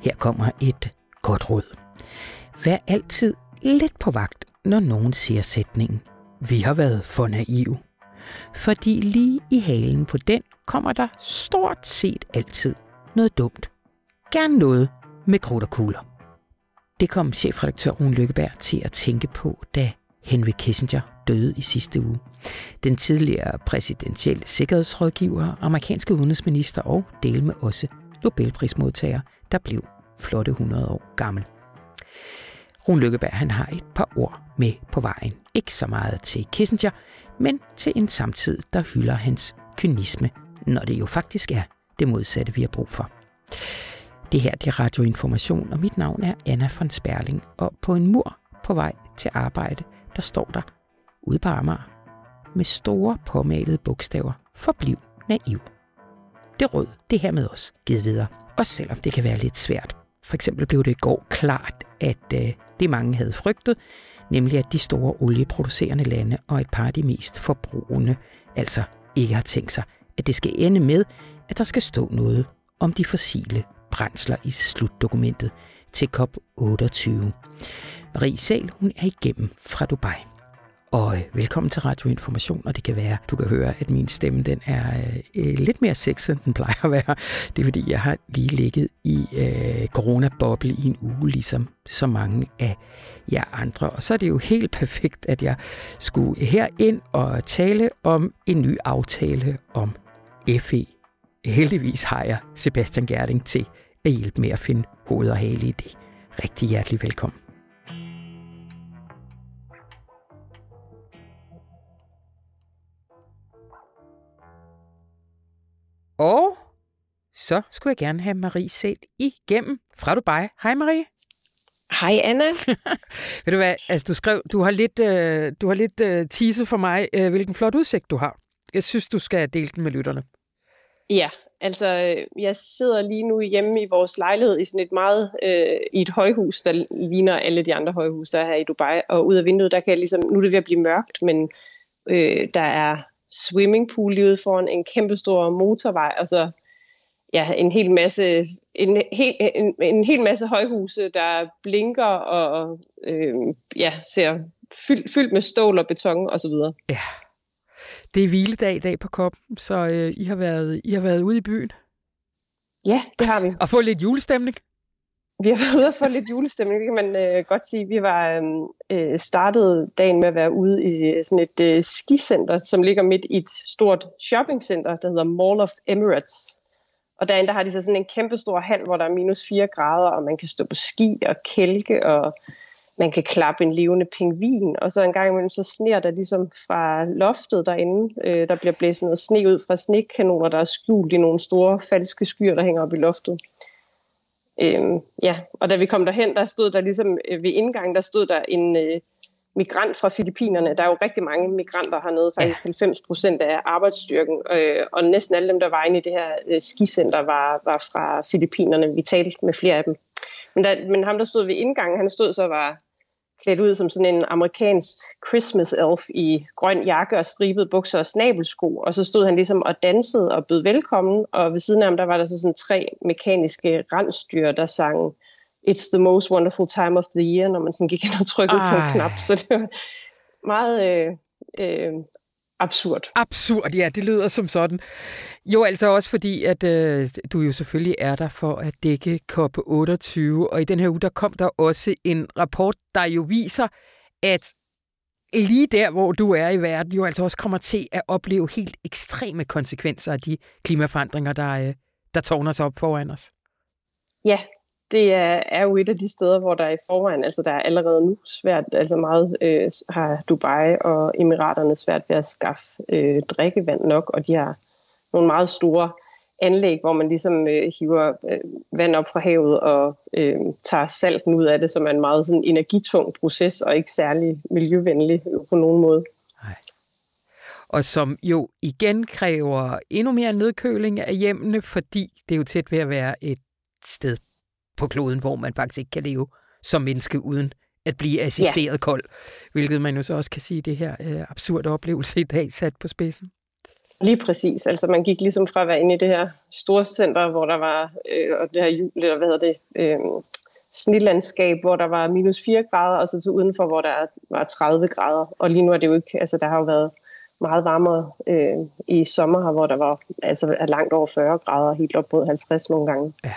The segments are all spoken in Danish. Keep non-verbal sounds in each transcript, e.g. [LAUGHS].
Her kommer et godt råd. Vær altid lidt på vagt, når nogen siger sætningen. Vi har været for naive. Fordi lige i halen på den kommer der stort set altid noget dumt. Gerne noget med krudt og kugler. Det kom chefredaktør Rune Lykkeberg til at tænke på, da Henry Kissinger døde i sidste uge. Den tidligere præsidentielle sikkerhedsrådgiver, amerikanske udenrigsminister og del med også Nobelprismodtager, der blev flotte 100 år gammel. Rune Lykkeberg han har et par ord med på vejen. Ikke så meget til Kissinger, men til en samtid, der hylder hans kynisme, når det jo faktisk er det modsatte, vi har brug for. Det her det er radioinformation, og mit navn er Anna von Sperling, og på en mur på vej til arbejde, der står der ude på Amager med store påmalede bogstaver, forbliv naiv. Det råd, det her med os, givet videre, også selvom det kan være lidt svært. For eksempel blev det i går klart, at øh, det mange havde frygtet, nemlig at de store olieproducerende lande og et par af de mest forbrugende, altså ikke har tænkt sig, at det skal ende med, at der skal stå noget om de fossile brændsler i slutdokumentet til COP28. Marie Sal, hun er igennem fra Dubai. Og øh, velkommen til Radioinformation, og det kan være, du kan høre, at min stemme den er øh, øh lidt mere sexet, end den plejer at være. Det er fordi, jeg har lige ligget i øh, coronaboble i en uge, ligesom så mange af jer andre. Og så er det jo helt [LAUGHS] perfekt, at jeg skulle her ind og tale om en ny aftale om FE. Heldigvis har jeg Sebastian Gerding til at hjælpe med at finde hoved og hale i det. Rigtig hjertelig velkommen. Og så skulle jeg gerne have Marie set igennem fra Dubai. Hej Marie. Hej Anna. [LAUGHS] Ved du hvad, altså du skrev, du har lidt, øh, du har lidt øh, teaset for mig, øh, hvilken flot udsigt du har. Jeg synes, du skal dele den med lytterne. Ja, altså jeg sidder lige nu hjemme i vores lejlighed i sådan et meget, øh, i et højhus, der ligner alle de andre højhus, der er her i Dubai. Og ud af vinduet, der kan jeg ligesom, nu er det ved at blive mørkt, men øh, der er swimmingpool lige ude foran en kæmpe stor motorvej, og så ja, en hel masse en, hel, en, en hel masse højhuse, der blinker og øh, ja, ser fyldt, fyldt med stål og beton og så videre. Ja. Det er hviledag i dag på koppen, så øh, I, har været, I har været ude i byen. Ja, det har vi. Og få lidt julestemning. Vi har været ude og få lidt julestemning, det kan man øh, godt sige. Vi var øhm, øh, startet dagen med at være ude i øh, sådan et øh, skicenter, som ligger midt i et stort shoppingcenter, der hedder Mall of Emirates. Og derinde der har de så sådan en kæmpe stor hal, hvor der er minus 4 grader, og man kan stå på ski og kælke, og man kan klappe en levende pingvin. Og så en gang imellem, så sner der ligesom fra loftet derinde. Øh, der bliver blæst noget sne ud fra snekanoner, der er skjult i nogle store falske skyer, der hænger op i loftet. Øhm, ja, og da vi kom derhen, der stod der ligesom øh, ved indgangen, der stod der en øh, migrant fra Filippinerne. Der er jo rigtig mange migranter hernede, faktisk 90 procent af arbejdsstyrken, øh, og næsten alle dem, der var inde i det her øh, skicenter, var, var fra Filippinerne. Vi talte med flere af dem. Men, der, men ham, der stod ved indgangen, han stod så var klædt ud som sådan en amerikansk Christmas elf i grøn jakke og stribet bukser og snabelsko, og så stod han ligesom og dansede og bød velkommen, og ved siden af ham, der var der så sådan tre mekaniske rensdyr, der sang It's the most wonderful time of the year, når man sådan gik ind og trykkede Ej. på en knap, så det var meget øh, øh, absurd. Absurd, ja, det lyder som sådan. Jo, altså også fordi, at øh, du jo selvfølgelig er der for at dække COP28, og i den her uge, der kom der også en rapport, der jo viser, at lige der, hvor du er i verden, jo altså også kommer til at opleve helt ekstreme konsekvenser af de klimaforandringer, der, øh, der tårner sig op foran os. Ja, det er, er jo et af de steder, hvor der i forvejen, altså der er allerede nu svært, altså meget øh, har Dubai og Emiraterne svært ved at skaffe øh, drikkevand nok, og de har nogle meget store anlæg, hvor man ligesom øh, hiver øh, vand op fra havet og øh, tager salten ud af det, som er en meget sådan energitung proces og ikke særlig miljøvenlig på nogen måde. Nej. Og som jo igen kræver endnu mere nedkøling af hjemmene, fordi det er jo tæt ved at være et sted på kloden, hvor man faktisk ikke kan leve som menneske uden at blive assisteret ja. kold, hvilket man jo så også kan sige, det her øh, absurde oplevelse i dag sat på spidsen. Lige præcis. Altså man gik ligesom fra at være inde i det her store center, hvor der var øh, og det her jul, eller hvad hedder det, øh, snitlandskab, hvor der var minus 4 grader, og så til udenfor, hvor der var 30 grader. Og lige nu er det jo ikke, altså der har jo været meget varmere øh, i sommer her, hvor der var altså langt over 40 grader, helt op mod 50 nogle gange. Ja.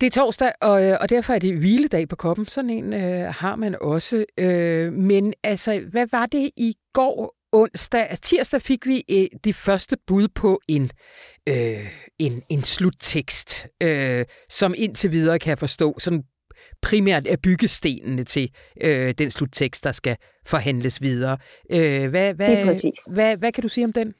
Det er torsdag, og, øh, og derfor er det hviledag på koppen. Sådan en øh, har man også. Øh, men altså, hvad var det i går onsdag? Tirsdag fik vi øh, det første bud på en, øh, en, en sluttekst, øh, som indtil videre kan jeg forstå, sådan primært er byggestenene til øh, den sluttekst, der skal forhandles videre. Øh, hvad, hvad, hvad, hvad kan du sige om den?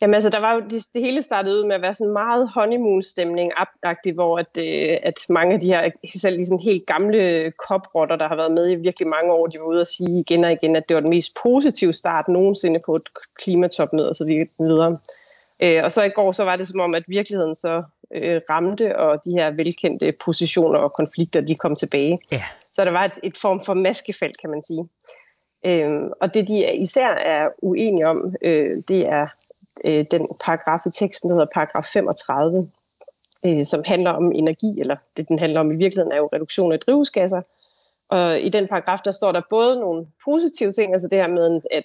Jamen altså, der var jo, det, det hele startede ud med at være sådan meget honeymoon-stemning-agtigt, hvor at, øh, at mange af de her, selv de sådan helt gamle koprotter, der har været med i virkelig mange år, de var ude og sige igen og igen, at det var den mest positive start nogensinde på et klimatopmøde og så videre. Øh, og så i går, så var det som om, at virkeligheden så øh, ramte, og de her velkendte positioner og konflikter, de kom tilbage. Ja. Så der var et, et form for maskefelt, kan man sige. Øh, og det, de især er uenige om, øh, det er øh, den paragraf i teksten, der hedder paragraf 35, øh, som handler om energi, eller det den handler om i virkeligheden er jo reduktion af drivhusgasser. Og i den paragraf, der står der både nogle positive ting, altså det her med, at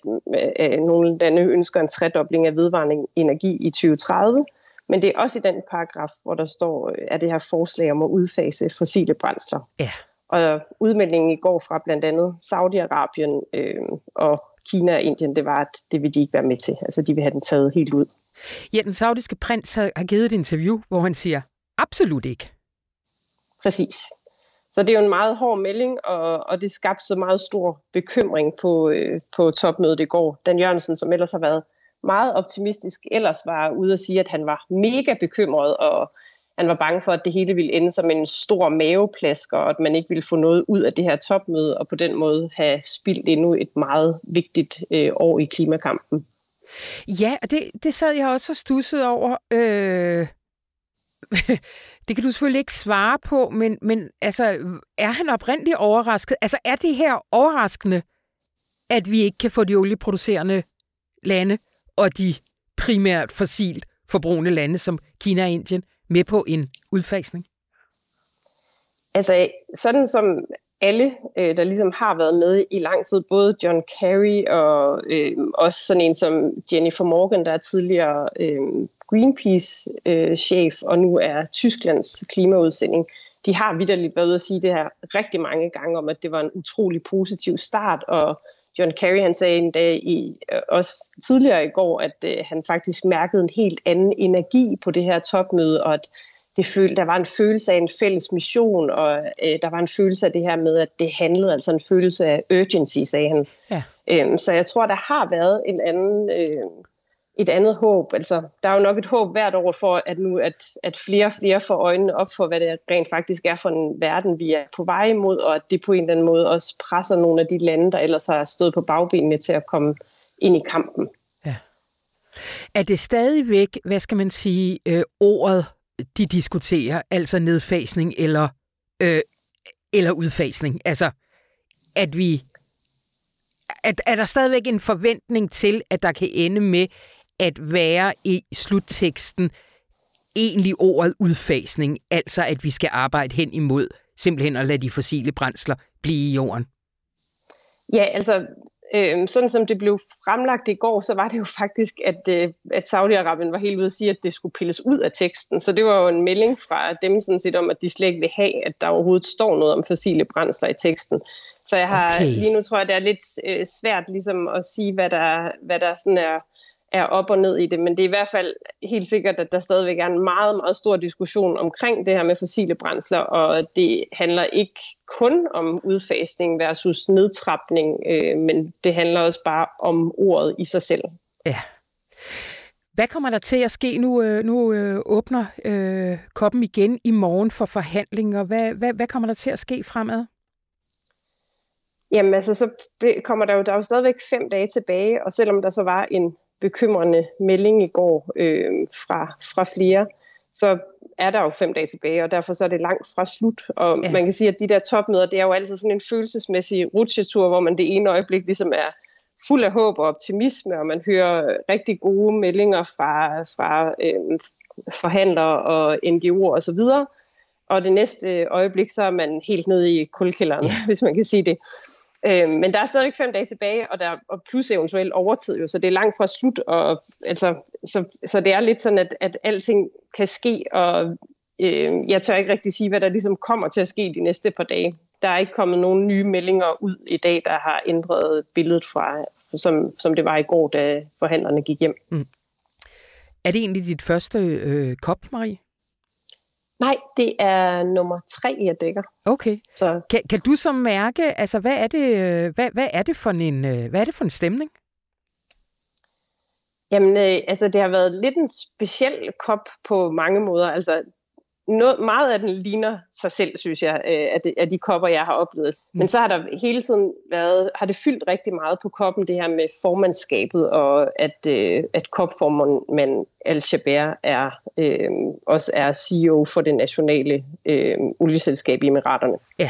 øh, nogle lande ønsker en tredobling af vedvarende energi i 2030, men det er også i den paragraf, hvor der står, er det her forslag om at udfase fossile brændsler. Ja. Og udmeldingen i går fra blandt andet Saudi-Arabien øh, og Kina og Indien, det var, at det vil de ikke være med til. Altså, de vil have den taget helt ud. Ja, den saudiske prins har givet et interview, hvor han siger, absolut ikke. Præcis. Så det er jo en meget hård melding, og, og det skabte så meget stor bekymring på, øh, på topmødet i går. Dan Jørgensen, som ellers har været meget optimistisk, ellers var ude at sige, at han var mega bekymret, og han var bange for, at det hele ville ende som en stor maveplasker, og at man ikke ville få noget ud af det her topmøde, og på den måde have spildt endnu et meget vigtigt øh, år i klimakampen. Ja, og det, det sad jeg også og stussede over. Øh, [LAUGHS] det kan du selvfølgelig ikke svare på, men, men altså, er han oprindeligt overrasket? Altså, er det her overraskende, at vi ikke kan få de olieproducerende lande og de primært fossilt forbrugende lande som Kina og Indien med på en udfasning? Altså, sådan som alle, øh, der ligesom har været med i lang tid, både John Kerry og øh, også sådan en som Jennifer Morgan, der er tidligere øh, Greenpeace-chef øh, og nu er Tysklands klimaudsending, de har vidderligt været ude at sige det her rigtig mange gange om, at det var en utrolig positiv start, og John Kerry han sagde en dag i, øh, også tidligere i går, at øh, han faktisk mærkede en helt anden energi på det her topmøde, og at det følte, der var en følelse af en fælles mission, og øh, der var en følelse af det her med, at det handlede, altså en følelse af urgency, sagde han. Ja. Øhm, så jeg tror, der har været en anden øh, et andet håb. Altså, der er jo nok et håb hvert år for, at nu at, at flere og flere får øjnene op for, hvad det rent faktisk er for en verden, vi er på vej imod, og at det på en eller anden måde også presser nogle af de lande, der ellers har stået på bagbenene til at komme ind i kampen. Ja. Er det stadigvæk, hvad skal man sige, øh, ordet, de diskuterer, altså nedfasning eller, øh, eller udfasning? Altså, at vi at, er der stadigvæk en forventning til, at der kan ende med, at være i slutteksten egentlig ordet udfasning, altså at vi skal arbejde hen imod simpelthen at lade de fossile brændsler blive i jorden? Ja, altså øh, sådan som det blev fremlagt i går, så var det jo faktisk, at, øh, at Saudi-Arabien var helt ude at sige, at det skulle pilles ud af teksten. Så det var jo en melding fra dem sådan set om, at de slet ikke vil have, at der overhovedet står noget om fossile brændsler i teksten. Så jeg har okay. lige nu tror jeg, det er lidt øh, svært ligesom at sige, hvad der, hvad der sådan er er op og ned i det, men det er i hvert fald helt sikkert, at der stadigvæk er en meget, meget stor diskussion omkring det her med fossile brændsler, og det handler ikke kun om udfasning versus nedtrapning, øh, men det handler også bare om ordet i sig selv. Ja. Hvad kommer der til at ske nu? Øh, nu øh, åbner øh, koppen igen i morgen for forhandlinger. Hvad, hvad, hvad kommer der til at ske fremad? Jamen altså, så kommer der jo, der er jo stadigvæk fem dage tilbage, og selvom der så var en bekymrende melding i går øh, fra, fra flere, så er der jo fem dage tilbage, og derfor så er det langt fra slut. Og ja. man kan sige, at de der topmøder, det er jo altid sådan en følelsesmæssig rutsjetur, hvor man det ene øjeblik ligesom er fuld af håb og optimisme, og man hører rigtig gode meldinger fra, fra øh, forhandlere og NGO'er osv., og, og det næste øjeblik, så er man helt nede i kulkælderen, ja. hvis man kan sige det. Øh, men der er stadig fem dage tilbage, og, der, og plus eventuelt overtid jo, så det er langt fra slut. Og, altså, så, så det er lidt sådan, at, at alting kan ske, og øh, jeg tør ikke rigtig sige, hvad der ligesom kommer til at ske de næste par dage. Der er ikke kommet nogen nye meldinger ud i dag, der har ændret billedet fra, som, som det var i går, da forhandlerne gik hjem. Mm. Er det egentlig dit første øh, kop, Marie? Nej, det er nummer tre, jeg dækker. Okay. Så. Kan, kan du så mærke, altså hvad er det, hvad, hvad er det for en, øh, hvad er det for en stemning? Jamen, øh, altså det har været lidt en speciel kop på mange måder. Altså noget, meget af den ligner sig selv, synes jeg, øh, af, de, af de kopper, jeg har oplevet. Mm. Men så har der hele tiden været, har det fyldt rigtig meget på koppen, det her med formandskabet, og at, øh, at kopformand Al-Shabair er, øh, også er CEO for det nationale øh, olieselskab i Emiraterne. Ja.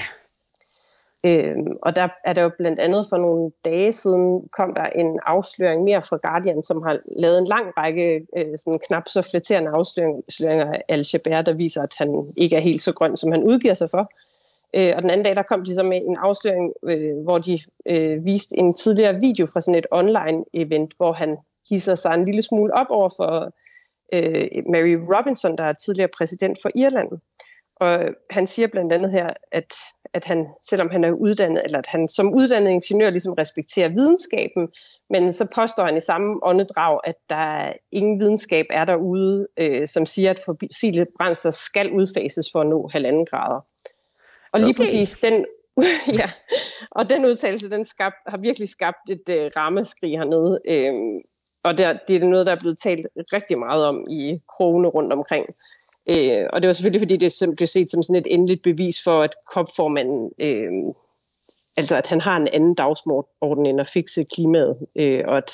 Øhm, og der er der jo blandt andet for nogle dage siden, kom der en afsløring mere fra Guardian, som har lavet en lang række øh, sådan knap så flatterende afsløringer af Al-Shabair, der viser, at han ikke er helt så grøn, som han udgiver sig for. Øh, og den anden dag, der kom de så med en afsløring, øh, hvor de øh, viste en tidligere video fra sådan et online-event, hvor han hisser sig en lille smule op over for øh, Mary Robinson, der er tidligere præsident for Irland. Og han siger blandt andet her, at at han, selvom han er uddannet, eller at han som uddannet ingeniør ligesom respekterer videnskaben, men så påstår han i samme åndedrag, at der ingen videnskab er derude, øh, som siger, at fossile brændster skal udfases for at nå halvanden grader. Og lige okay. præcis den, [LAUGHS] ja, og den udtalelse, den skab, har virkelig skabt et øh, rammeskrig hernede. Øh, og der, det er noget, der er blevet talt rigtig meget om i krogene rundt omkring. Øh, og det var selvfølgelig, fordi det blev set som sådan et endeligt bevis for, at kopformanden, øh, altså at han har en anden dagsorden end at fikse klimaet. Øh, og at,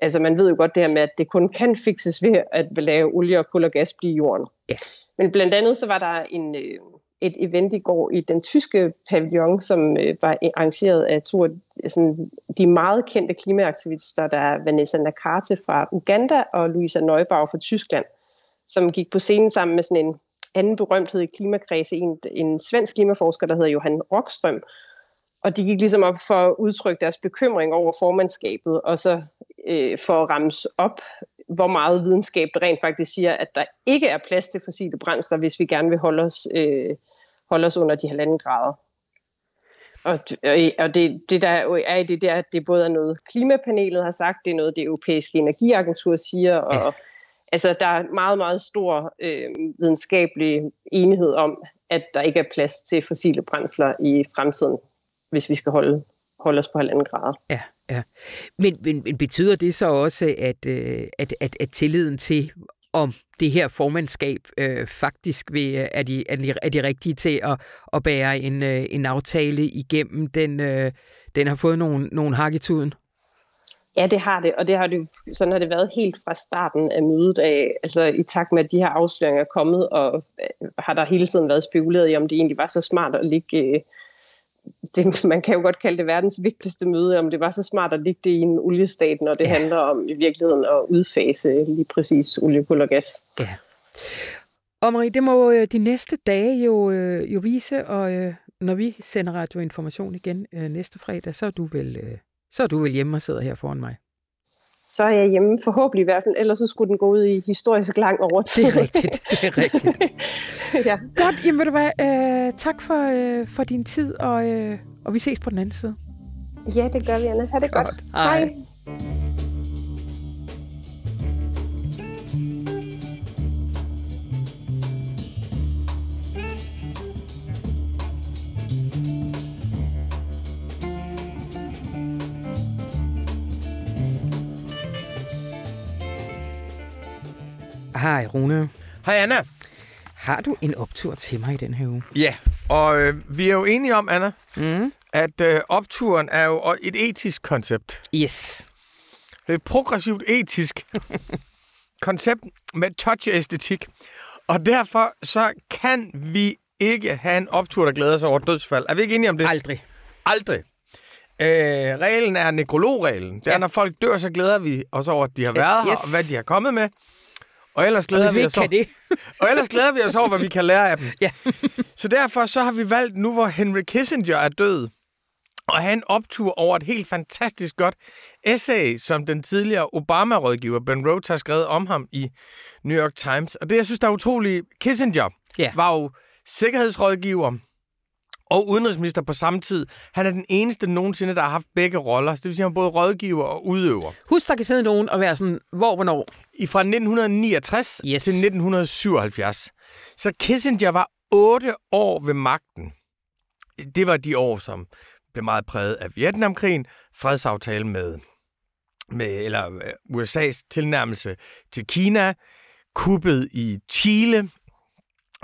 altså man ved jo godt det her med, at det kun kan fikses ved at lave olie og kul og gas blive i jorden. Ja. Men blandt andet så var der en, øh, et event i går i den tyske pavillon, som øh, var arrangeret af to af sådan, de meget kendte klimaaktivister, der er Vanessa Nakate fra Uganda og Louisa Neubauer fra Tyskland som gik på scenen sammen med sådan en anden berømthed i klimakredse, en, en svensk klimaforsker, der hedder Johan Rockstrøm. Og de gik ligesom op for at udtrykke deres bekymring over formandskabet, og så øh, for at ramse op, hvor meget videnskab der rent faktisk siger, at der ikke er plads til fossile brændsler, hvis vi gerne vil holde os, øh, holde os under de halvanden grader. Og, og det, det der er i det der, at det både er noget klimapanelet har sagt, det er noget det europæiske energiagentur siger, og ja altså, der er meget, meget stor øh, videnskabelig enighed om, at der ikke er plads til fossile brændsler i fremtiden, hvis vi skal holde, holde os på halvanden grader. Ja, ja. Men, men, men betyder det så også, at, øh, at, at, at tilliden til, om det her formandskab øh, faktisk vil, øh, er, de, er, de, er de rigtige til at, at bære en, øh, en aftale igennem, den, øh, den har fået nogle, nogle hak i tuden? Ja, det har det, og det har det, sådan har det været helt fra starten af mødet af, altså i takt med, at de her afsløringer er kommet, og øh, har der hele tiden været spekuleret i, om det egentlig var så smart at ligge, øh, det, [LAUGHS] man kan jo godt kalde det verdens vigtigste møde, om det var så smart at ligge det i en oliestat, når det ja. handler om i virkeligheden at udfase lige præcis olie, kul og gas. Ja. Og Marie, det må øh, de næste dage jo, jo vise, og når vi sender radioinformation igen næste fredag, så er du vel så er du vel hjemme og sidder her foran mig. Så er jeg hjemme, forhåbentlig i hvert fald. Ellers så skulle den gå ud i historisk lang overtid. Det er rigtigt, det er rigtigt. [LAUGHS] ja. Godt, jamen ved du hvad, øh, tak for, øh, for din tid, og, øh, og vi ses på den anden side. Ja, det gør vi, Anna. Ha' det godt. godt. Hej. Hej. Hej Rune. Hej Anna. Har du en optur til mig i den her uge? Ja, og øh, vi er jo enige om, Anna, mm. at øh, opturen er jo et etisk koncept. Yes. Det er et progressivt etisk [LAUGHS] koncept med touch-æstetik. Og derfor så kan vi ikke have en optur, der glæder sig over dødsfald. Er vi ikke enige om det? Aldrig. Aldrig. Øh, reglen er nekrologreglen. Det er, Ja. når folk dør, så glæder vi os over, at de har været her, yes. og hvad de har kommet med. Og ellers Og glæder, hvis vi vi os over, det, og ellers glæder vi os over, hvad vi kan lære af dem. Ja. så derfor så har vi valgt, nu hvor Henry Kissinger er død, at have en optur over et helt fantastisk godt essay, som den tidligere Obama-rådgiver Ben Rhodes har skrevet om ham i New York Times. Og det, jeg synes, der er utroligt, Kissinger Ja. var jo sikkerhedsrådgiver og udenrigsminister på samme tid. Han er den eneste nogensinde, der har haft begge roller. Så det vil sige, at han er både rådgiver og udøver. husk, der kan sidde nogen og være sådan, hvor, hvornår. I fra 1969 Yes. til 1977. Så Kissinger var otte år ved magten. Det var de år, som blev meget præget af Vietnamkrigen, fredsaftale med, med eller øh, USA's tilnærmelse til Kina, kuppet i Chile.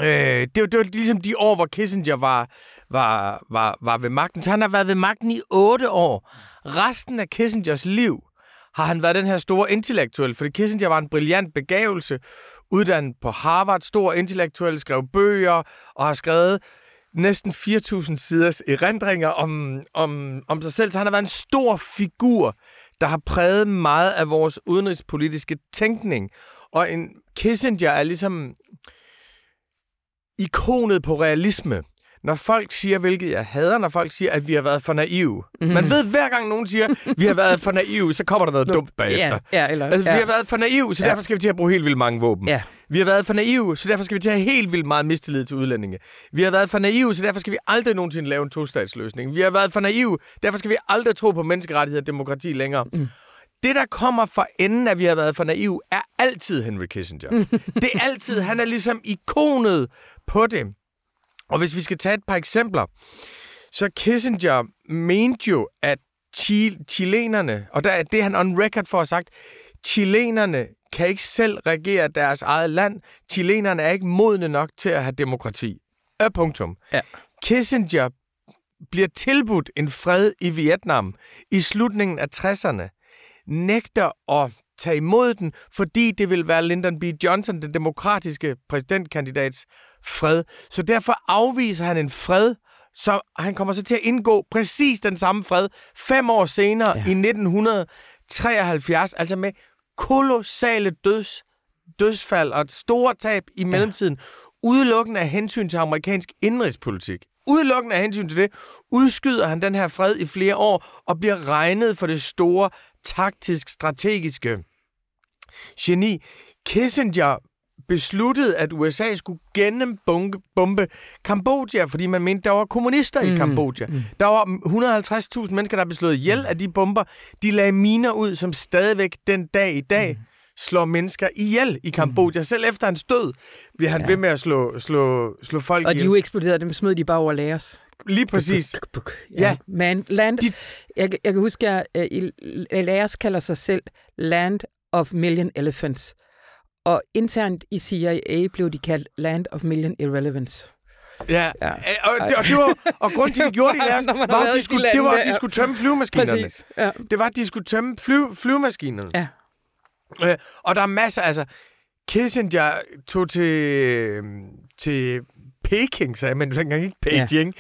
Øh, det, var, det var ligesom de år, hvor Kissinger var, var, var, var ved magten. Så han har været ved magten i otte år. Resten af Kissingers liv har han været den her store intellektuel, fordi Kissinger var en brilliant begævelse, uddannet på Harvard, stor intellektuel, skrev bøger og har skrevet næsten 4.000 siders erindringer om, om, om sig selv. Så han har været en stor figur, der har præget meget af vores udenrigspolitiske tænkning. Og en Kissinger er ligesom ikonet på realisme. Når folk siger, hvilket jeg hader, når folk siger, at vi har været for naive. Mm. Man ved, hver gang nogen siger, vi har været for naive, så kommer der noget dumt bagefter. Ja, ja, eller, Altså, ja. vi har været for naive, så Ja. derfor skal vi til at bruge helt vildt mange våben. Ja. Vi har været for naive, så derfor skal vi til at have helt vildt meget mistillid til udlændinge. Vi har været for naive, så derfor skal vi aldrig nogensinde lave en tostatsløsning. Vi har været for naive, derfor skal vi aldrig tro på menneskerettigheder og demokrati længere. Mm. Det, der kommer fra enden at vi har været for naive, er altid Henry Kissinger. [LAUGHS] det er altid, han er ligesom ikonet på det. Og hvis vi skal tage et par eksempler, så Kissinger mente jo, at chi- chilenerne, og der er det, han on record for at have sagt, chilenerne kan ikke selv regere deres eget land. Chilenerne er ikke modne nok til at have demokrati. Er punktum. Ja. Kissinger bliver tilbudt en fred i Vietnam i slutningen af 60'erne, nægter at tage imod den, fordi det vil være Lyndon B. Johnson, den demokratiske præsidentkandidats fred. Så derfor afviser han en fred, så han kommer så til at indgå præcis den samme fred fem år senere ja. i 1973, altså med kolossale døds, dødsfald og et store tab i mellemtiden, udelukkende af hensyn til amerikansk indrigspolitik. Udelukkende af hensyn til det, udskyder han den her fred i flere år og bliver regnet for det store taktisk-strategiske geni. Kissinger besluttede, at USA skulle gennembombe bombe Kambodja, fordi man mente, der var kommunister mm. i Kambodja. Mm. Der var 150.000 mennesker, der blev slået ihjel af de bomber. De lagde miner ud, som stadigvæk den dag i dag mm. slår mennesker ihjel i Kambodja. Mm. Selv efter hans død bliver han ja. ved med at slå, slå, slå folk Og de ihjel. jo eksploderede, dem smed de bare over lagers. Lige præcis. Ja. Ja. Man, land, De- jeg, jeg kan huske, at uh, kalder sig selv Land of Million Elephants. Og internt i CIA blev de kaldt Land of Million Irrelevance. Ja, Ja. Og, det, og, det var, og grunden til, at de gjorde det, [LAUGHS] var, været at de skulle, det var, at de skulle tømme flyvemaskinerne. Præcis. Ja. Det var, at de skulle tømme fly, flyvemaskinerne. ja. Øh, og der er masser, altså... Kissinger tog til, til Peking, sagde man dengang ikke Beijing,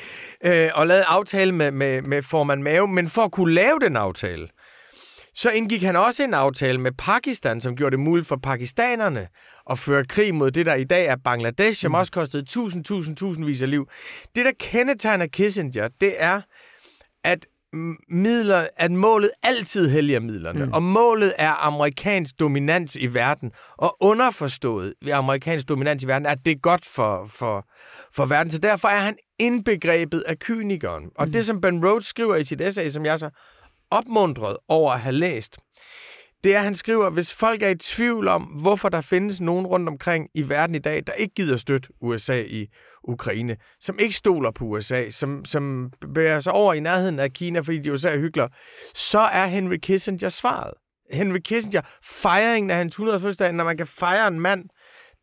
ja. øh, og lavede aftale med, med, med formand Mao. Men for at kunne lave den aftale, så indgik han også en aftale med Pakistan, som gjorde det muligt for pakistanerne at føre krig mod det, der i dag er Bangladesh, som også kostede tusind, tusind, tusindvis af liv. Det, der kendetegner Kissinger, det er, at midler, at målet altid helliger midlerne, mm. og målet er amerikansk dominans i verden, og underforstået ved amerikansk dominans i verden, at det er godt for, for, for verden. Så derfor er han indbegrebet af kynikeren. Og mm. det, som Ben Rhodes skriver i sit essay, som jeg så opmundret over at have læst, det er, at han skriver, hvis folk er i tvivl om, hvorfor der findes nogen rundt omkring i verden i dag, der ikke gider støtte USA i Ukraine, som ikke stoler på USA, som, som bevæger sig over i nærheden af Kina, fordi de USA er hyggelige, så er Henry Kissinger svaret. Henry Kissinger, fejringen af hans 100 fødselsdag, når man kan fejre en mand,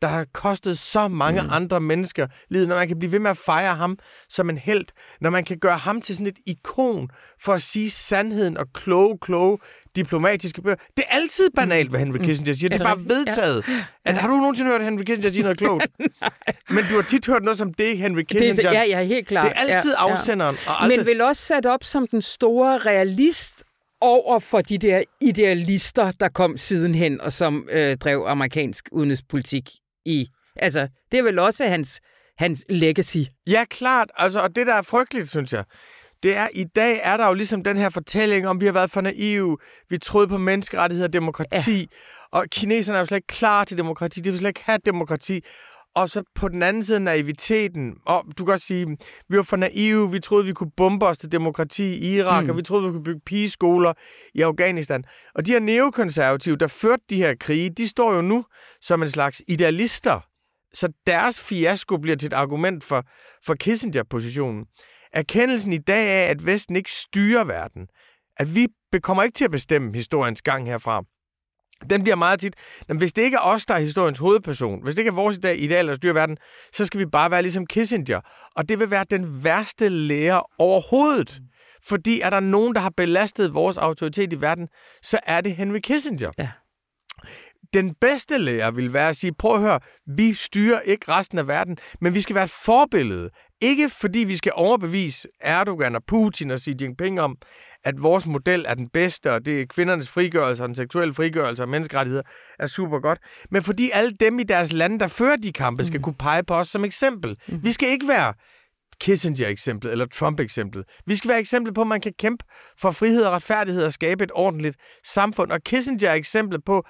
der har kostet så mange mm. andre mennesker livet, når man kan blive ved med at fejre ham som en held, når man kan gøre ham til sådan et ikon for at sige sandheden og kloge, kloge diplomatiske bøger. Det er altid banalt, hvad Henry mm. Kissinger siger. Det er bare vedtaget. Ja. At, har du nogensinde hørt Henry Kissinger sige noget klogt? [LAUGHS] Men du har tit hørt noget som det, Henry Kissinger. Det er, ja, ja, helt klart. Det er altid ja, afsenderen. Ja. Og aldrig... Men vil også sat op som den store realist over for de der idealister, der kom sidenhen, og som øh, drev amerikansk udenrigspolitik i... Altså, det er vel også hans, hans legacy. Ja, klart. Altså, og det, der er frygteligt, synes jeg, det er, i dag er der jo ligesom den her fortælling om, vi har været for naive, vi troede på menneskerettigheder og demokrati, ja. og kineserne er jo slet ikke klar til demokrati, de vil slet ikke have demokrati. Og så på den anden side naiviteten. Og du kan også sige, vi var for naive, vi troede, vi kunne bombe os til demokrati i Irak, mm. og vi troede, vi kunne bygge pigeskoler i Afghanistan. Og de her neokonservative, der førte de her krige, de står jo nu som en slags idealister. Så deres fiasko bliver til et argument for, for Kissinger-positionen. Erkendelsen i dag af, at Vesten ikke styrer verden, at vi kommer ikke til at bestemme historiens gang herfra, den bliver meget tit, men hvis det ikke er os, der er historiens hovedperson, hvis det ikke er vores ideal, der styrer verden, så skal vi bare være ligesom Kissinger. Og det vil være den værste lærer overhovedet. Fordi er der nogen, der har belastet vores autoritet i verden, så er det Henry Kissinger. Ja. Den bedste lærer vil være at sige, prøv at høre, vi styrer ikke resten af verden, men vi skal være et forbillede. Ikke fordi vi skal overbevise Erdogan og Putin og Xi Jinping om, at vores model er den bedste, og det er kvindernes frigørelse og den seksuelle frigørelse og menneskerettigheder er super godt, men fordi alle dem i deres lande, der fører de kampe, skal mm. kunne pege på os som eksempel. Mm. Vi skal ikke være Kissinger-eksemplet eller Trump-eksemplet. Vi skal være eksempel på, at man kan kæmpe for frihed og retfærdighed og skabe et ordentligt samfund. Og Kissinger er eksemplet på,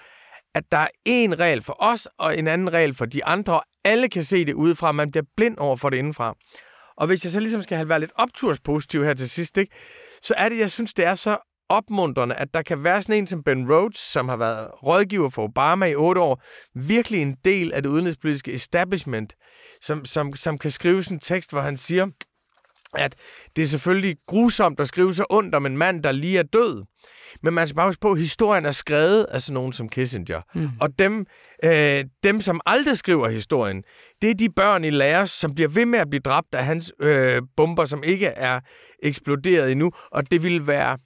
at der er en regel for os og en anden regel for de andre, alle kan se det udefra, man bliver blind over for det indenfra. Og hvis jeg så ligesom skal have været lidt opturspositiv her til sidst, ikke, så er det, jeg synes, det er så opmuntrende, at der kan være sådan en som Ben Rhodes, som har været rådgiver for Obama i otte år, virkelig en del af det udenrigspolitiske establishment, som, som, som kan skrive sådan en tekst, hvor han siger, at det er selvfølgelig grusomt at skrive så ondt om en mand, der lige er død. Men man skal bare huske på, at historien er skrevet af sådan nogen som Kissinger. Mm. Og dem, øh, dem, som aldrig skriver historien, det er de børn i lærer, som bliver ved med at blive dræbt af hans øh, bomber, som ikke er eksploderet endnu. Og det vil være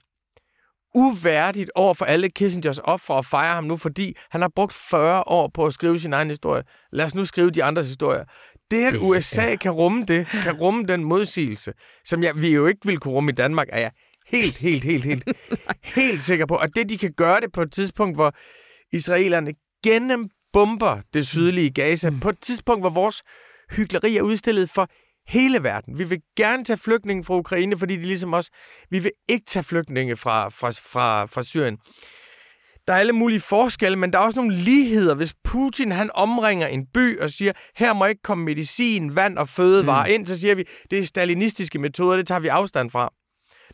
uværdigt over for alle Kissingers ofre at fejre ham nu, fordi han har brugt 40 år på at skrive sin egen historie. Lad os nu skrive de andres historie. Det, at USA ja. kan rumme det, kan rumme den modsigelse, som jeg, vi jo ikke vil kunne rumme i Danmark, er jeg helt, helt, helt, helt, [LAUGHS] helt sikker på. Og det, de kan gøre det på et tidspunkt, hvor israelerne gennembomber det sydlige Gaza, mm. på et tidspunkt, hvor vores hyggeleri er udstillet for hele verden. Vi vil gerne tage flygtninge fra Ukraine, fordi de ligesom os. Vi vil ikke tage flygtninge fra, fra, fra, fra Syrien. Der er alle mulige forskelle, men der er også nogle ligheder. Hvis Putin han omringer en by og siger, her må ikke komme medicin, vand og fødevarer mm. ind, så siger vi, det er stalinistiske metoder, det tager vi afstand fra.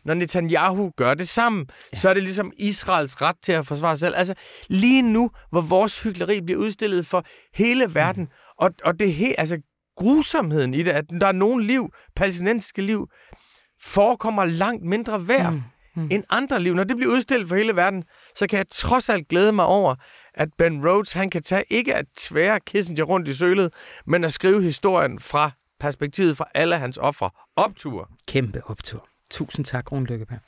Når Netanyahu gør det sammen, ja. så er det ligesom Israels ret til at forsvare sig selv. Altså lige nu, hvor vores hyggeleri bliver udstillet for hele verden, mm. og, og det er helt, altså grusomheden i det, at der er nogle liv, palæstinensiske liv, forekommer langt mindre værd mm. Mm. end andre liv. Når det bliver udstillet for hele verden, så kan jeg trods alt glæde mig over, at Ben Rhodes han kan tage ikke at tvære Kissinger rundt i sølet, men at skrive historien fra perspektivet fra alle hans ofre. Optur. Kæmpe optur. Tusind tak, Rune Lykkeberg.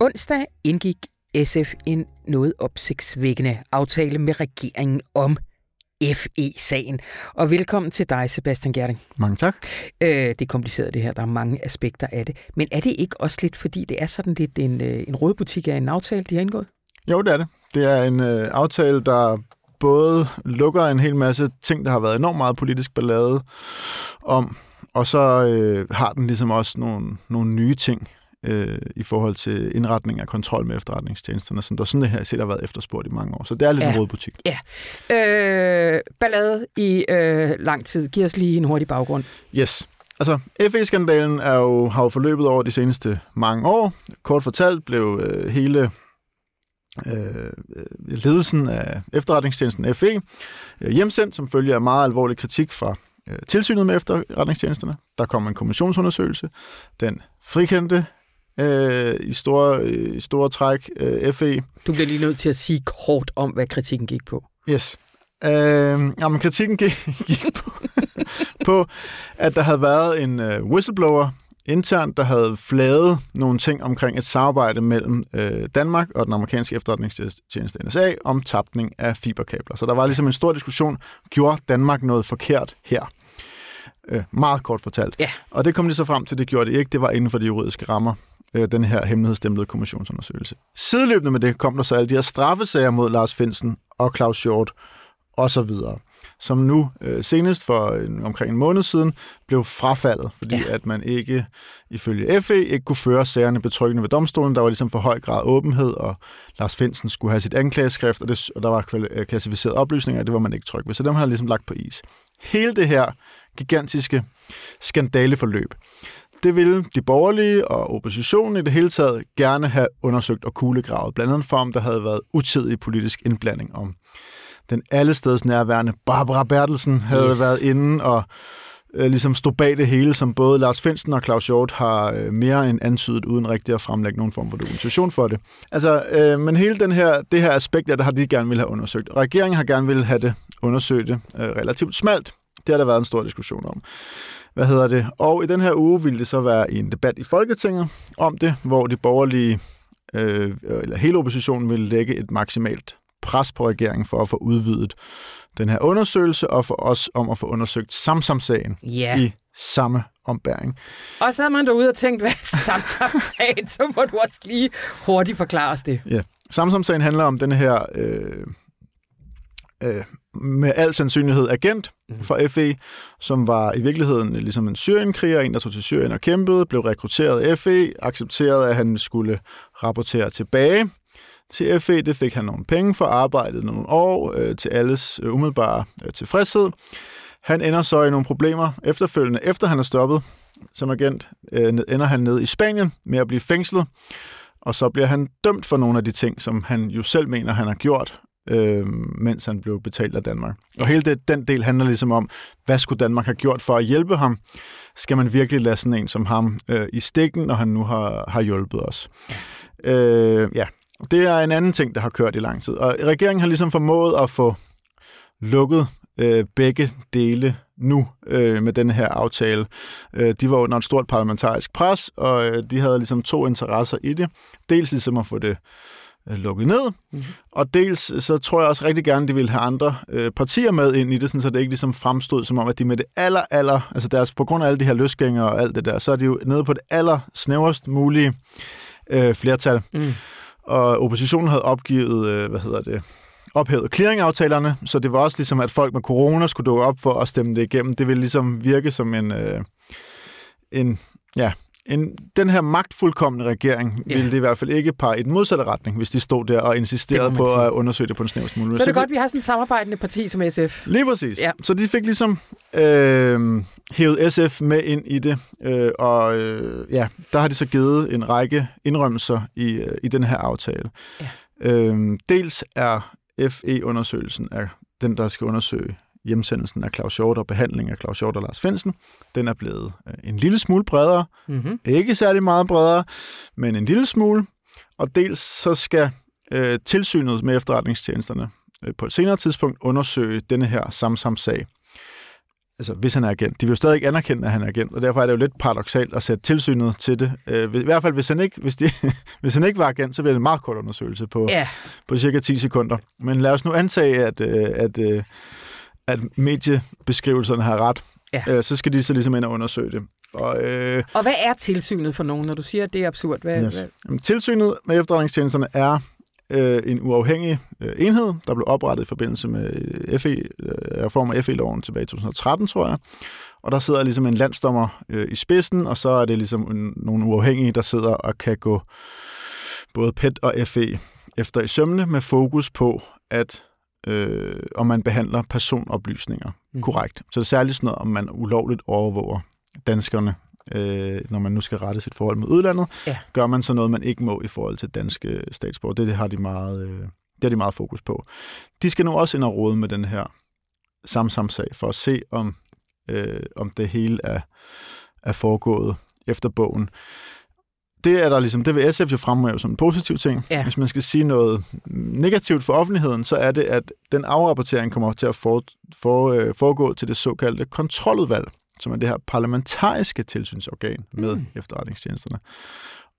Onsdag indgik SF en noget opsigtsvækkende aftale med regeringen om FE-sagen. Og velkommen til dig, Sebastian Gerding. Mange tak. Øh, det er kompliceret det her, der er mange aspekter af det. Men er det ikke også lidt, fordi det er sådan lidt en, øh, en rød butik af en aftale, de har indgået? Jo, det er det. Det er en øh, aftale, der både lukker en hel masse ting, der har været enormt meget politisk ballade om, og så øh, har den ligesom også nogle, nogle nye ting, øh, i forhold til indretning af kontrol med efterretningstjenesterne, som der sådan det her set har været efterspurgt i mange år. Så det er lidt ja. en rød butik. Ja. Øh, ballade i øh, lang tid. Giv os lige en hurtig baggrund. Yes. Altså, FE-skandalen er jo, har jo forløbet over de seneste mange år. Kort fortalt blev øh, hele øh, ledelsen af efterretningstjenesten FE øh, hjemsendt som følge af meget alvorlig kritik fra øh, tilsynet med efterretningstjenesterne. Der kom en kommissionsundersøgelse. Den frikendte øh, i, store, øh, i store træk øh, FE. Du bliver lige nødt til at sige kort om, hvad kritikken gik på. Yes. Øh, jamen, kritikken gik, [LAUGHS] gik på, [LAUGHS] på, at der havde været en øh, whistleblower internt, der havde flaget nogle ting omkring et samarbejde mellem øh, Danmark og den amerikanske efterretningstjeneste NSA om tapning af fiberkabler. Så der var ligesom en stor diskussion, gjorde Danmark noget forkert her? Øh, meget kort fortalt. Ja. Og det kom de så frem til, det gjorde det ikke. Det var inden for de juridiske rammer, øh, den her hemmelighedsstemplede kommissionsundersøgelse. Sideløbende med det kom der så alle de her straffesager mod Lars Finsen og Claus Hjort og så videre, som nu øh, senest for en, omkring en måned siden blev frafaldet, fordi ja. at man ikke ifølge FE ikke kunne føre sagerne betryggende ved domstolen. Der var ligesom for høj grad åbenhed, og Lars Finsen skulle have sit anklageskrift, og, det, og der var øh, klassificerede oplysninger, og det var man ikke tryg ved. Så dem har ligesom lagt på is. Hele det her gigantiske skandaleforløb, det ville de borgerlige og oppositionen i det hele taget gerne have undersøgt og kuglegravet, blandt andet for om der havde været utidig politisk indblanding om den allesteds nærværende Barbara Bertelsen havde yes. været inde og øh, ligesom stod bag det hele, som både Lars Finsten og Claus Hjort har øh, mere end antydet, uden rigtig at fremlægge nogen form for dokumentation for det. Altså, øh, men hele den her, det her aspekt, der har de gerne vil have undersøgt. Regeringen har gerne vil have det undersøgt øh, relativt smalt. Det har der været en stor diskussion om. Hvad hedder det? Og i den her uge ville det så være en debat i Folketinget om det, hvor de borgerlige, øh, eller hele oppositionen ville lægge et maksimalt pres på regeringen for at få udvidet den her undersøgelse, og for os om at få undersøgt Samsam-sagen Ja. i samme ombæring. Og så er man derude og tænkt, hvad samtalen? så må du også lige hurtigt forklare os det. Ja. Samsam-sagen handler om den her øh, øh, med al sandsynlighed agent for FE, som var i virkeligheden ligesom en syrienkriger, en der tog til Syrien og kæmpede, blev rekrutteret af FE, accepterede, at han skulle rapportere tilbage til FE. Det fik han nogle penge for arbejdet nogle år øh, til alles øh, umiddelbare øh, tilfredshed. Han ender så i nogle problemer efterfølgende, efter han er stoppet som agent, øh, ender han ned i Spanien med at blive fængslet, og så bliver han dømt for nogle af de ting, som han jo selv mener, han har gjort, øh, mens han blev betalt af Danmark. Og hele det, den del handler ligesom om, hvad skulle Danmark have gjort for at hjælpe ham? Skal man virkelig lade sådan en som ham øh, i stikken, når han nu har, har hjulpet os? Øh, ja, det er en anden ting, der har kørt i lang tid. Og regeringen har ligesom formået at få lukket øh, begge dele nu øh, med den her aftale. Øh, de var under et stort parlamentarisk pres, og øh, de havde ligesom to interesser i det. Dels ligesom at få det øh, lukket ned, mm-hmm. og dels så tror jeg også rigtig gerne, de ville have andre øh, partier med ind i det, sådan, så det ikke ligesom fremstod som om, at de med det aller, aller, altså deres, på grund af alle de her løsgængere og alt det der, så er de jo nede på det aller snæverst mulige øh, flertal. Mm og oppositionen havde opgivet, øh, hvad hedder det, ophævet clearingaftalerne, så det var også ligesom, at folk med corona skulle dukke op for at stemme det igennem. Det ville ligesom virke som en, øh, en ja, en, den her magtfuldkommende regering ja. ville det i hvert fald ikke pege i den modsatte retning, hvis de stod der og insisterede på sige. at undersøge det på en snævst mulig. Så er det så godt, de, vi har sådan et samarbejdende parti som SF. Lige præcis. Ja. Så de fik ligesom øh, hævet SF med ind i det, øh, og øh, ja, der har de så givet en række indrømmelser i, øh, i den her aftale. Ja. Øh, dels er FE-undersøgelsen af den, der skal undersøge hjemsendelsen af Claus Hjort og behandling af Claus Hjort og Lars Finsen, den er blevet øh, en lille smule bredere. Mm-hmm. Ikke særlig meget bredere, men en lille smule. Og dels så skal øh, tilsynet med efterretningstjenesterne øh, på et senere tidspunkt undersøge denne her Samsam-sag. Altså, hvis han er agent. De vil jo stadig ikke anerkende, at han er agent, og derfor er det jo lidt paradoxalt at sætte tilsynet til det. Øh, I hvert fald, hvis han ikke, hvis, de, [LAUGHS] hvis han ikke var agent, så bliver det en meget kort undersøgelse på, yeah. på cirka 10 sekunder. Men lad os nu antage, at, øh, at, at at mediebeskrivelserne har ret, ja. øh, så skal de så ligesom ind og undersøge det. Og, øh, og hvad er tilsynet for nogen, når du siger, at det er absurd? Hvad, yes. hvad? Jamen, tilsynet med efterretningstjenesterne er øh, en uafhængig øh, enhed, der blev oprettet i forbindelse med FE, øh, reform af FE-loven tilbage i 2013, tror jeg. Og der sidder ligesom en landsdommer øh, i spidsen, og så er det ligesom en, nogle uafhængige, der sidder og kan gå både PET og FE efter i sømne med fokus på, at øh, om man behandler personoplysninger mm. korrekt. Så det er særligt sådan noget, om man ulovligt overvåger danskerne øh, når man nu skal rette sit forhold med udlandet, Ja. gør man så noget, man ikke må i forhold til danske statsborger. Det, det har de meget, øh, det har de meget fokus på. De skal nu også ind og rode med den her Samsam-sag, for at se, om, øh, om det hele er, er foregået efter bogen. Det er der ligesom, det vil SF jo fremhæve som en positiv ting. Ja. Hvis man skal sige noget negativt for offentligheden, så er det, at den afrapportering kommer til at for, for, øh, foregå til det såkaldte kontroludvalg, som er det her parlamentariske tilsynsorgan med Mm. efterretningstjenesterne.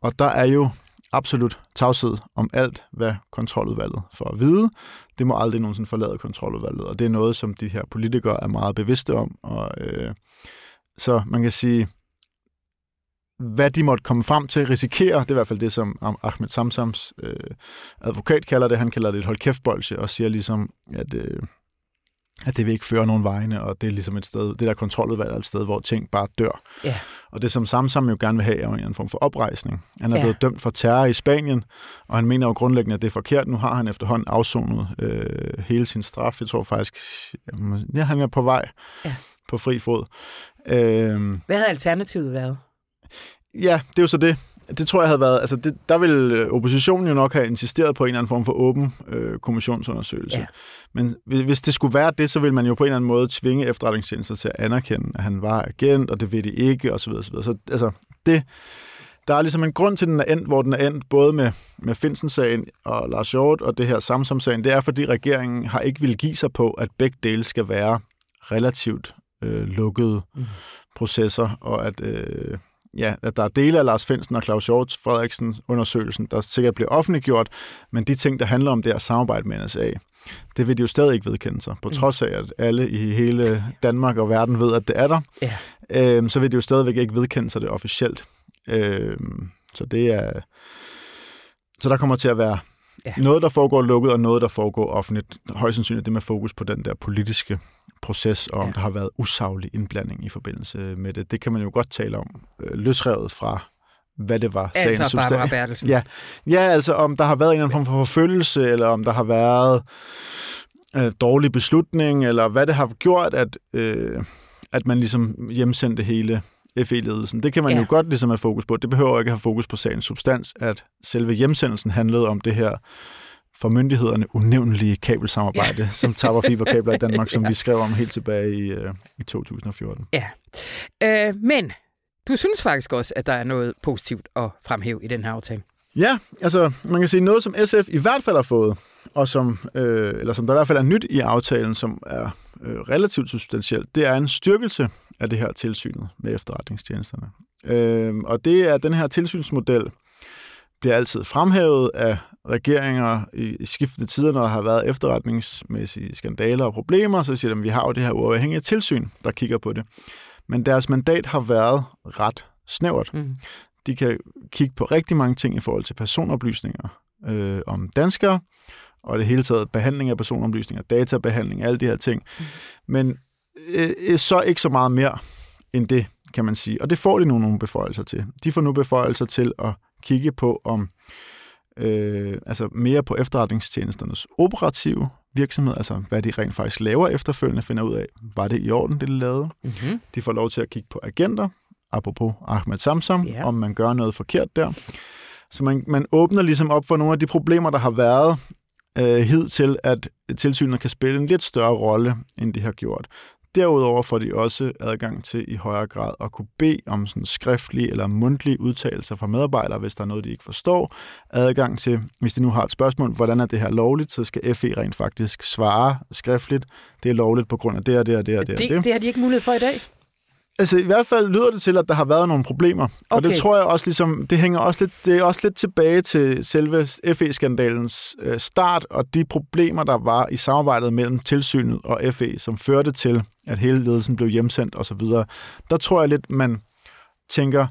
Og der er jo absolut tavshed om alt, hvad kontroludvalget får at vide. Det må aldrig nogensinde forlade kontroludvalget, og det er noget, som de her politikere er meget bevidste om. Og, øh, så man kan sige, hvad de måtte komme frem til, risikerer, det er i hvert fald det, som Ahmed Samsams øh, advokat kalder det. Han kalder det et hold kæft og siger ligesom, at, øh, at det vil ikke føre nogen vegne, og det er ligesom et sted, det der kontroludvalg er et sted, hvor ting bare dør. Ja. Og det, som Samsam jo gerne vil have, er jo en form for oprejsning. Han er Ja. ja. blevet dømt for terror i Spanien, og han mener jo grundlæggende, at det er forkert. Nu har han efterhånden afsonet øh, hele sin straf. Jeg tror faktisk, ja, han er på vej Ja. på fri fod. Øh, Hvad havde alternativet været? Ja, det er jo så det. Det tror jeg havde været... Altså, det, der vil øh, oppositionen jo nok have insisteret på en eller anden form for åben øh, kommissionsundersøgelse. Ja. Men hvis- det skulle være det, så vil man jo på en eller anden måde tvinge efterretningstjenester til at anerkende, at han var agent, og det ved de ikke, osv. Så, videre. så altså, det, der er ligesom en grund til, at den er endt, hvor den er endt, både med, med Finsen-sagen og Lars Hjort og det her Samsam-sagen. Det er, fordi regeringen har ikke vil give sig på, at begge dele skal være relativt øh, lukkede mm. processer, og at... Øh, ja, at der er dele af Lars Finsen og Claus Hjort Frederiksen undersøgelsen, der sikkert bliver offentliggjort, men de ting, der handler om det at samarbejde med NSA, det vil de jo stadig ikke vedkende sig, på Mm. trods af, at alle i hele Danmark og verden ved, at det er der. Ja. Øhm, så vil de jo stadigvæk ikke vedkende sig det officielt. Øhm, så det er... Så der kommer til at være Ja. noget, der foregår lukket, og noget, der foregår offentligt. Højst sandsynligt det med fokus på den der politiske proces, og om Ja. der har været usaglig indblanding i forbindelse med det. Det kan man jo godt tale om, øh, løsrevet fra, hvad det var, sagens Altså Barbara substans. Bertelsen. Ja. Ja, altså om der har været en eller anden form for forfølgelse, eller om der har været øh, dårlig beslutning, eller hvad det har gjort, at, øh, at man ligesom hjemsendte hele FE-ledelsen. Det kan man Ja. ja. jo godt ligesom have fokus på. Det behøver ikke have fokus på sagens substans, at selve hjemsendelsen handlede om det her for myndighederne unævnlige kabelsamarbejde, ja. som tapper fiberkabler i Danmark, [LAUGHS] som Ja. vi skrev om helt tilbage i, øh, i 2014. Øh, men du synes faktisk også, at der er noget positivt at fremhæve i den her aftale. Ja, altså man kan sige noget, som SF i hvert fald har fået, og som, øh, eller som der i hvert fald er nyt i aftalen, som er øh, relativt substantielt, det er en styrkelse af det her tilsynet med efterretningstjenesterne. Øh, og det er den her tilsynsmodel, bliver altid fremhævet af regeringer i, i skiftende tider, når der har været efterretningsmæssige skandaler og problemer, så siger de, at vi har jo det her uafhængige tilsyn, der kigger på det. Men deres mandat har været ret snævert. Mm. De kan kigge på rigtig mange ting i forhold til personoplysninger øh, om danskere, og det hele taget behandling af personoplysninger, databehandling, alle de her ting. Mm. Men øh, så ikke så meget mere end det, kan man sige. Og det får de nu nogle beføjelser til. De får nu beføjelser til at kigge på om øh, altså mere på efterretningstjenesternes operative virksomhed, altså hvad de rent faktisk laver efterfølgende, finder ud af, var det i orden, det de lavede. Mm-hmm. De får lov til at kigge på agenter, apropos Ahmed Samsam, ja. om man gør noget forkert der. Så man, man åbner ligesom op for nogle af de problemer, der har været øh, hidtil, at tilsynet kan spille en lidt større rolle, end de har gjort. Derudover får de også adgang til i højere grad at kunne bede om sådan skriftlige eller mundtlige udtalelser fra medarbejdere, hvis der er noget, de ikke forstår. Adgang til, hvis de nu har et spørgsmål, hvordan er det her lovligt, så skal FE rent faktisk svare skriftligt. Det er lovligt på grund af det og det og det og det. og Det, det. det har de ikke mulighed for i dag. Altså i hvert fald lyder det til, at der har været nogle problemer. Okay. Og det tror jeg også ligesom, det hænger også lidt, det er også lidt tilbage til selve FE-skandalens øh, start, og de problemer, der var i samarbejdet mellem tilsynet og FE, som førte til, at hele ledelsen blev hjemsendt osv. Der tror jeg lidt, man tænker,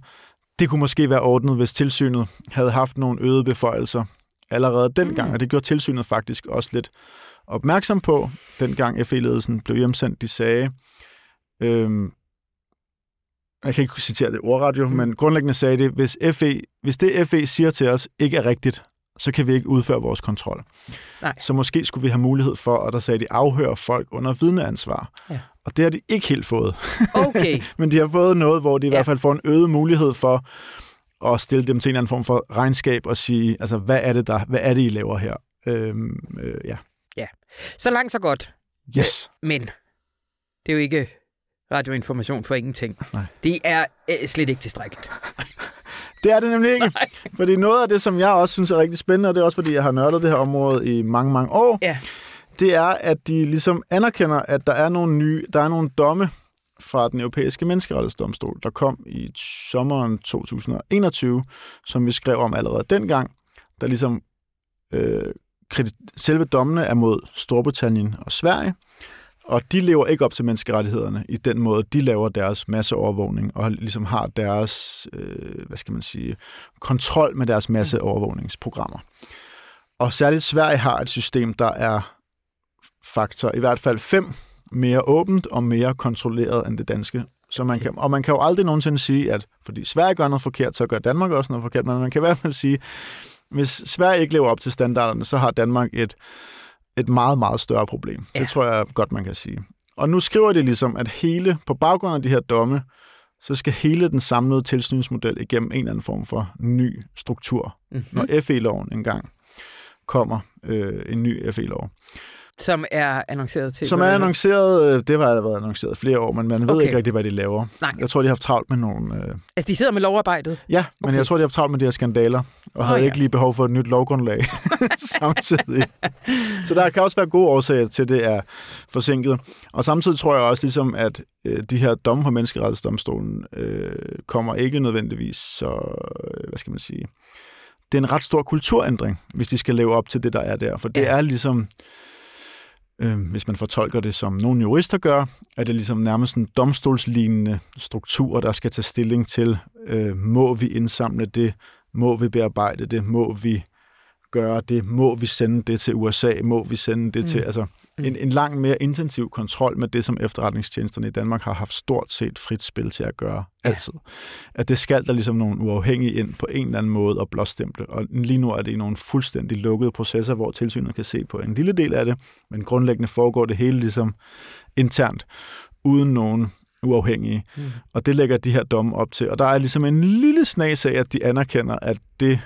det kunne måske være ordnet, hvis tilsynet havde haft nogle øgede beføjelser allerede dengang, Mm. og det gjorde tilsynet faktisk også lidt opmærksom på, dengang FE-ledelsen blev hjemsendt. De sagde, øhm, jeg kan ikke citere det ordradio, Mm. men grundlæggende sagde det, hvis, FE, hvis det FE siger til os ikke er rigtigt, så kan vi ikke udføre vores kontrol. Nej. Så måske skulle vi have mulighed for, og der sagde de, afhøre folk under vidneansvar. Ja. Og det har de ikke helt fået. Okay. [LAUGHS] Men de har fået noget, hvor de i Ja. hvert fald får en øget mulighed for at stille dem til en eller anden form for regnskab og sige, altså, hvad er det, der, hvad er det I laver her? Øhm, øh, ja. Så langt, så godt. Yes. Men det er jo ikke radioinformation for ingenting. Nej. Det er øh, slet ikke tilstrækkeligt. [LAUGHS] Det er det nemlig ikke. Nej. Fordi noget af det, som jeg også synes er rigtig spændende, og det er også fordi, jeg har nørdet det her område i mange, mange år, Ja. det er, at de ligesom anerkender, at der er nogle nye, der er nogle domme fra den europæiske menneskerettighedsdomstol, der kom i sommeren 2021, som vi skrev om allerede dengang, der ligesom øh, selve dommene er mod Storbritannien og Sverige, og de lever ikke op til menneskerettighederne i den måde, de laver deres masseovervågning og ligesom har deres, øh, hvad skal man sige, kontrol med deres masseovervågningsprogrammer. Og særligt Sverige har et system, der er faktor i hvert fald fem mere åbent og mere kontrolleret end det danske. Så man kan, og man kan jo aldrig nogensinde sige, at fordi Sverige gør noget forkert, så gør Danmark også noget forkert. Men man kan i hvert fald sige, hvis Sverige ikke lever op til standarderne, så har Danmark et, et meget, meget større problem. Ja. Det tror jeg godt, man kan sige. Og nu skriver de ligesom, at hele, på baggrund af de her domme, så skal hele den samlede tilsynsmodel igennem en eller anden form for ny struktur, Mm-hmm. når FE-loven engang kommer, øh, en ny FE-lov. Som er annonceret til... Som er annonceret, øh, det har været annonceret flere år, men man ved Okay. ikke rigtig, hvad de laver. Nej. Jeg tror, de har haft travlt med nogle... Øh, Altså, de sidder med lovarbejdet. ja, men Okay. jeg tror, de har haft travlt med de her skandaler, og Åh, havde ja. ikke lige behov for et nyt lovgrundlag [LAUGHS] [LAUGHS] samtidig. Så der kan også være gode årsager til, at det er forsinket. Og samtidig tror jeg også, ligesom, at øh, de her domme på menneskerettighedsdomstolen øh, kommer ikke nødvendigvis så... Øh, hvad skal man sige? Det er en ret stor kulturændring, hvis de skal leve op til det, der er der. For det Ja. er ligesom øh, hvis man fortolker det som nogle jurister gør, er det ligesom nærmest en domstolslignende struktur, der skal tage stilling til, øh, må vi indsamle det, må vi bearbejde det, må vi gøre det, må vi sende det til USA, må vi sende det mm. til, altså en, en langt mere intensiv kontrol med det, som efterretningstjenesterne i Danmark har haft stort set frit spil til at gøre Ja. altid. At det skal der ligesom nogle uafhængige ind på en eller anden måde og blåstemple. Og lige nu er det i nogle fuldstændig lukkede processer, hvor tilsynet kan se på en lille del af det, men grundlæggende foregår det hele ligesom internt, uden nogen uafhængige. Mm. Og det lægger de her domme op til. Og der er ligesom en lille snas af, at de anerkender, at det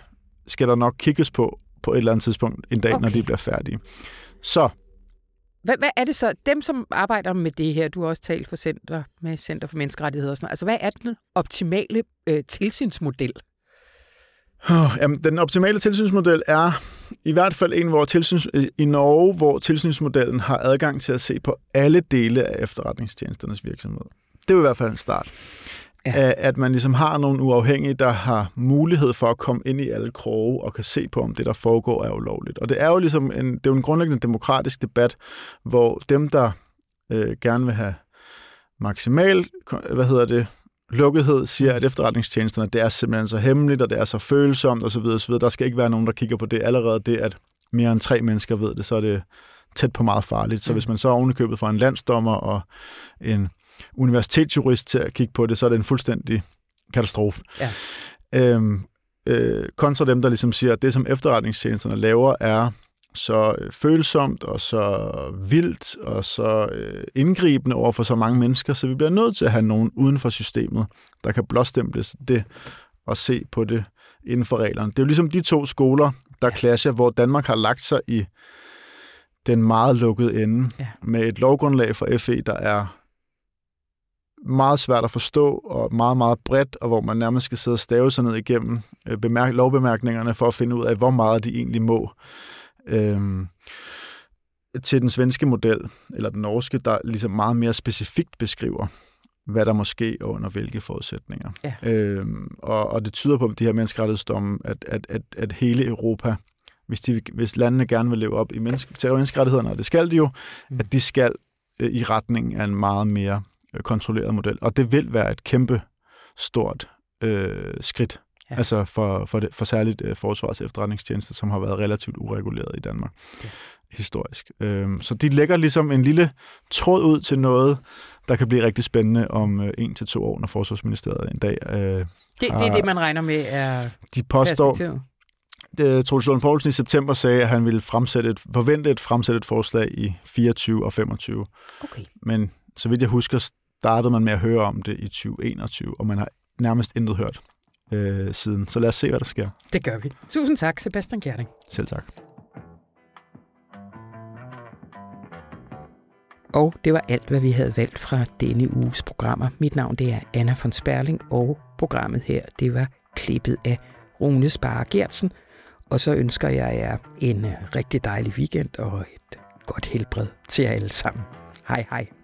skal der nok kigges på på et eller andet tidspunkt en dag, okay. når de bliver færdige. Så hvad, hvad er det så, dem som arbejder med det her, du har også talt for center, med Center for Menneskerettigheder og sådan noget, altså hvad er den optimale øh, tilsynsmodel? Oh, jamen, den optimale tilsynsmodel er i hvert fald en, hvor tilsyns, øh, i Norge, hvor tilsynsmodellen har adgang til at se på alle dele af efterretningstjenesternes virksomhed. Det er i hvert fald en start. Ja. At man ligesom har nogle uafhængige, der har mulighed for at komme ind i alle kroge og kan se på, om det, der foregår, er ulovligt. Og det er jo ligesom en, det er jo en grundlæggende demokratisk debat, hvor dem, der øh, gerne vil have maksimal, hvad hedder det, lukkethed siger, at efterretningstjenesterne, det er simpelthen så hemmeligt, og det er så følsomt osv. osv. Der skal ikke være nogen, der kigger på det. Allerede det, at mere end tre mennesker ved det, så er det tæt på meget farligt. Så Mm. hvis man så er ovenikøbet fra en landsdommer og en universitetsjurist til at kigge på det, så er det en fuldstændig katastrofe. Ja. Øhm, øh, kontra dem, der ligesom siger, at det, som efterretningstjenesterne laver, er så øh, følsomt og så vildt og så øh, indgribende over for så mange mennesker, så vi bliver nødt til at have nogen uden for systemet, der kan blåstemples det og se på det inden for reglerne. Det er jo ligesom de to skoler, der clasher, hvor Danmark har lagt sig i den meget lukkede ende Ja. med et lovgrundlag for FE, der er meget svært at forstå og meget, meget bredt, og hvor man nærmest skal sidde og stave sig ned igennem øh, bemærk- lovbemærkningerne for at finde ud af, hvor meget de egentlig må. Øhm, til den svenske model, eller den norske, der ligesom meget mere specifikt beskriver, hvad der måske og under hvilke forudsætninger. Ja. Øhm, og, og det tyder på, de her menneskerettighedsdomme, at, at, at, at hele Europa, hvis, de, hvis landene gerne vil leve op i menneske, til menneskerettighederne, og det skal de jo, Mm. at de skal øh, i retning af en meget mere kontrolleret model. Og det vil være et kæmpe stort øh, skridt. Ja. Altså for, for, det, for særligt øh, forsvars efterretningstjenester, som har været relativt ureguleret i Danmark Ja. historisk. Øhm, så de lægger ligesom en lille tråd ud til noget, der kan blive rigtig spændende om øh, en til to år, når Forsvarsministeriet en dag. Øh, Det, det er det, man regner med er de påstår, det, Troels Lund Poulsen i september sagde, at han ville fremsætte et, forvente et fremsætte et forslag i 24 og 25. Okay. Men så vidt jeg husker, startede man med at høre om det i 2021, og man har nærmest intet hørt øh, siden. Så lad os se, hvad der sker. Det gør vi. Tusind tak, Sebastian Gerding. Selv tak. Og det var alt, hvad vi havde valgt fra denne uges programmer. Mit navn det er Anna von Sperling, og programmet her det var klippet af Rune Spare Gertsen. Og så ønsker jeg jer en rigtig dejlig weekend og et godt helbred til jer alle sammen. Hej hej.